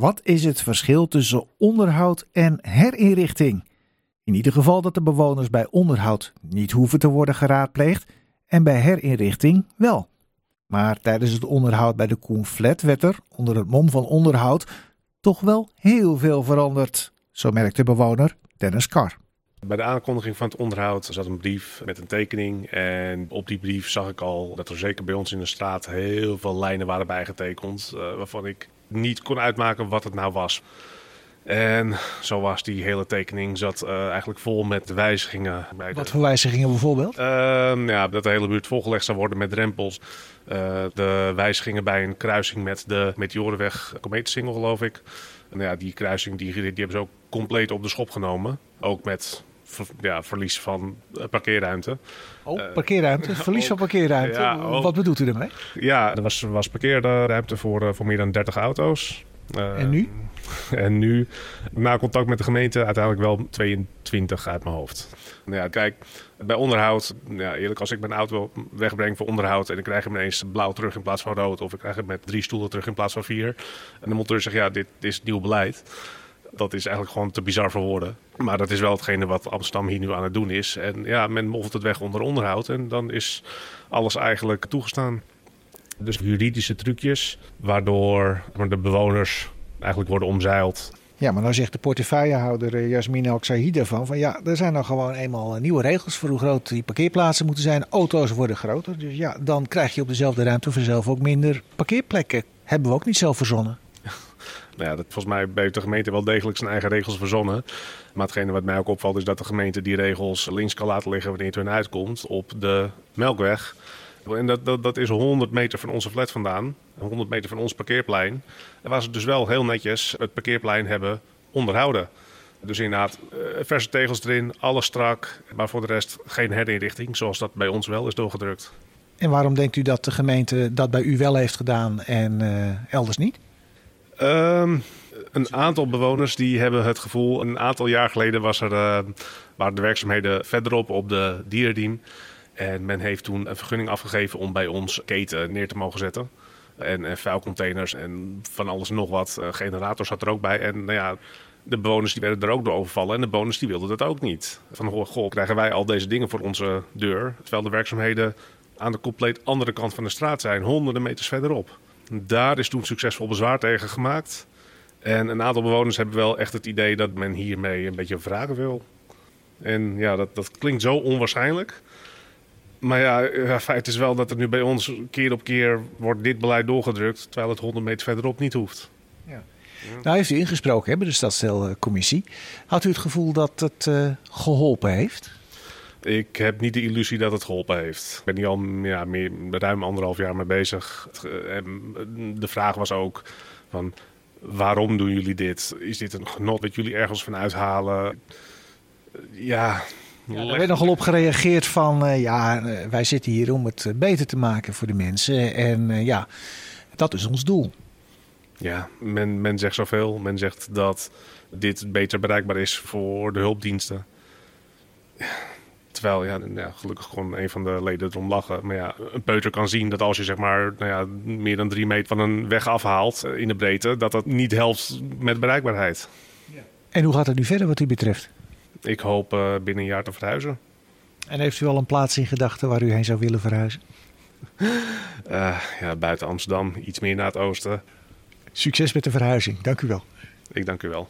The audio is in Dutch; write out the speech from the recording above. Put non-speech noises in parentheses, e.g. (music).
Wat is het verschil tussen onderhoud en herinrichting? In ieder geval dat de bewoners bij onderhoud niet hoeven te worden geraadpleegd en bij herinrichting wel. Maar tijdens het onderhoud bij de Koenflat werd er, onder het mom van onderhoud, toch wel heel veel veranderd. Zo merkt de bewoner Dennis Kar. Bij de aankondiging van het onderhoud zat een brief met een tekening. En op die brief zag ik al dat er zeker bij ons in de straat heel veel lijnen waren bijgetekend. Uh, waarvan ik niet kon uitmaken wat het nou was. En zo was die hele tekening zat uh, eigenlijk vol met wijzigingen. Bij Wat voor wijzigingen bijvoorbeeld? Uh, ja, dat de hele buurt volgelegd zou worden met drempels. Uh, de wijzigingen bij een kruising met de Meteorenweg Kometensingel, geloof ik. En ja, die kruising die, die hebben ze ook compleet op de schop genomen. Ook met ja, verlies van parkeerruimte. Oh, parkeerruimte? (laughs) Verlies van parkeerruimte? Ja. Wat bedoelt u daarmee? Ja, er was, was parkeerruimte voor, voor meer dan 30 auto's. en nu? (laughs) En nu, na contact met de gemeente, uiteindelijk wel 22 uit mijn hoofd. Nou ja, kijk, bij onderhoud, ja, eerlijk, als ik mijn auto wegbreng voor onderhoud en ik krijg hem ineens blauw terug in plaats van rood, of ik krijg hem met drie stoelen terug in plaats van vier, en de monteur zegt, ja, dit is nieuw beleid. Dat is eigenlijk gewoon te bizar voor woorden. Maar dat is wel hetgene wat Amsterdam hier nu aan het doen is. En ja, men moffelt het weg onder onderhoud en dan is alles eigenlijk toegestaan. Dus juridische trucjes, waardoor de bewoners eigenlijk worden omzeild. Ja, maar nou zegt de portefeuillehouder eh, Jasmin El Sahi van, ja, er zijn nou gewoon eenmaal eh, nieuwe regels voor hoe groot die parkeerplaatsen moeten zijn. Auto's worden groter, dus ja, dan krijg je op dezelfde ruimte vanzelf ook minder parkeerplekken. Hebben we ook niet zelf verzonnen. Ja, dat, volgens mij heeft de gemeente wel degelijk zijn eigen regels verzonnen. Maar hetgene wat mij ook opvalt is dat de gemeente die regels links kan laten liggen wanneer het hun uitkomt op de Melkweg. En dat, dat, dat is 100 meter van onze flat vandaan, 100 meter van ons parkeerplein. En waar ze dus wel heel netjes het parkeerplein hebben onderhouden. Dus inderdaad, eh, verse tegels erin, alles strak, maar voor de rest geen herinrichting, zoals dat bij ons wel is doorgedrukt. En waarom denkt u dat de gemeente dat bij u wel heeft gedaan en uh, elders niet? Um, een aantal bewoners die hebben het gevoel, een aantal jaar geleden was er, uh, waren de werkzaamheden verderop op de dierendiem. En men heeft toen een vergunning afgegeven om bij ons keten neer te mogen zetten. En, en vuilcontainers en van alles nog wat. Uh, generators zat er ook bij. En nou ja, de bewoners die werden er ook door overvallen. En de bewoners die wilden dat ook niet. Van goh, krijgen wij al deze dingen voor onze deur. Terwijl de werkzaamheden aan de compleet andere kant van de straat zijn. Honderden meters verderop. Daar is toen succesvol bezwaar tegen gemaakt. En een aantal bewoners hebben wel echt het idee dat men hiermee een beetje vragen wil. En ja, dat, dat klinkt zo onwaarschijnlijk. Maar ja, feit is wel dat er nu bij ons keer op keer wordt dit beleid doorgedrukt, terwijl het 100 meter verderop niet hoeft. Ja. Nou heeft u ingesproken bij de stadstelcommissie. Had u het gevoel dat het uh, geholpen heeft? Ik heb niet de illusie dat het geholpen heeft. Ik ben hier al ja, meer, ruim anderhalf jaar mee bezig. De vraag was ook van waarom doen jullie dit? Is dit een genot dat jullie ergens van uithalen? Ja, ja, er werd nogal op gereageerd van uh, ja, eh, wij zitten hier om het eh, beter te maken voor de mensen. En uh, ja, dat is ons doel. Ja, men, men zegt zoveel. Men zegt dat dit beter bereikbaar is voor de hulpdiensten. Terwijl, ja, ja, gelukkig gewoon een van de leden erom lachen. Maar ja, een peuter kan zien dat als je zeg maar nou ja, meer dan drie meter van een weg afhaalt in de breedte, dat dat niet helpt met bereikbaarheid. Ja. En hoe gaat het nu verder wat u betreft? Ik hoop uh, binnen een jaar te verhuizen. En heeft u al een plaats in gedachten waar u heen zou willen verhuizen? Uh, (laughs) ja, buiten Amsterdam, iets meer naar het oosten. Succes met de verhuizing, dank u wel. Ik dank u wel.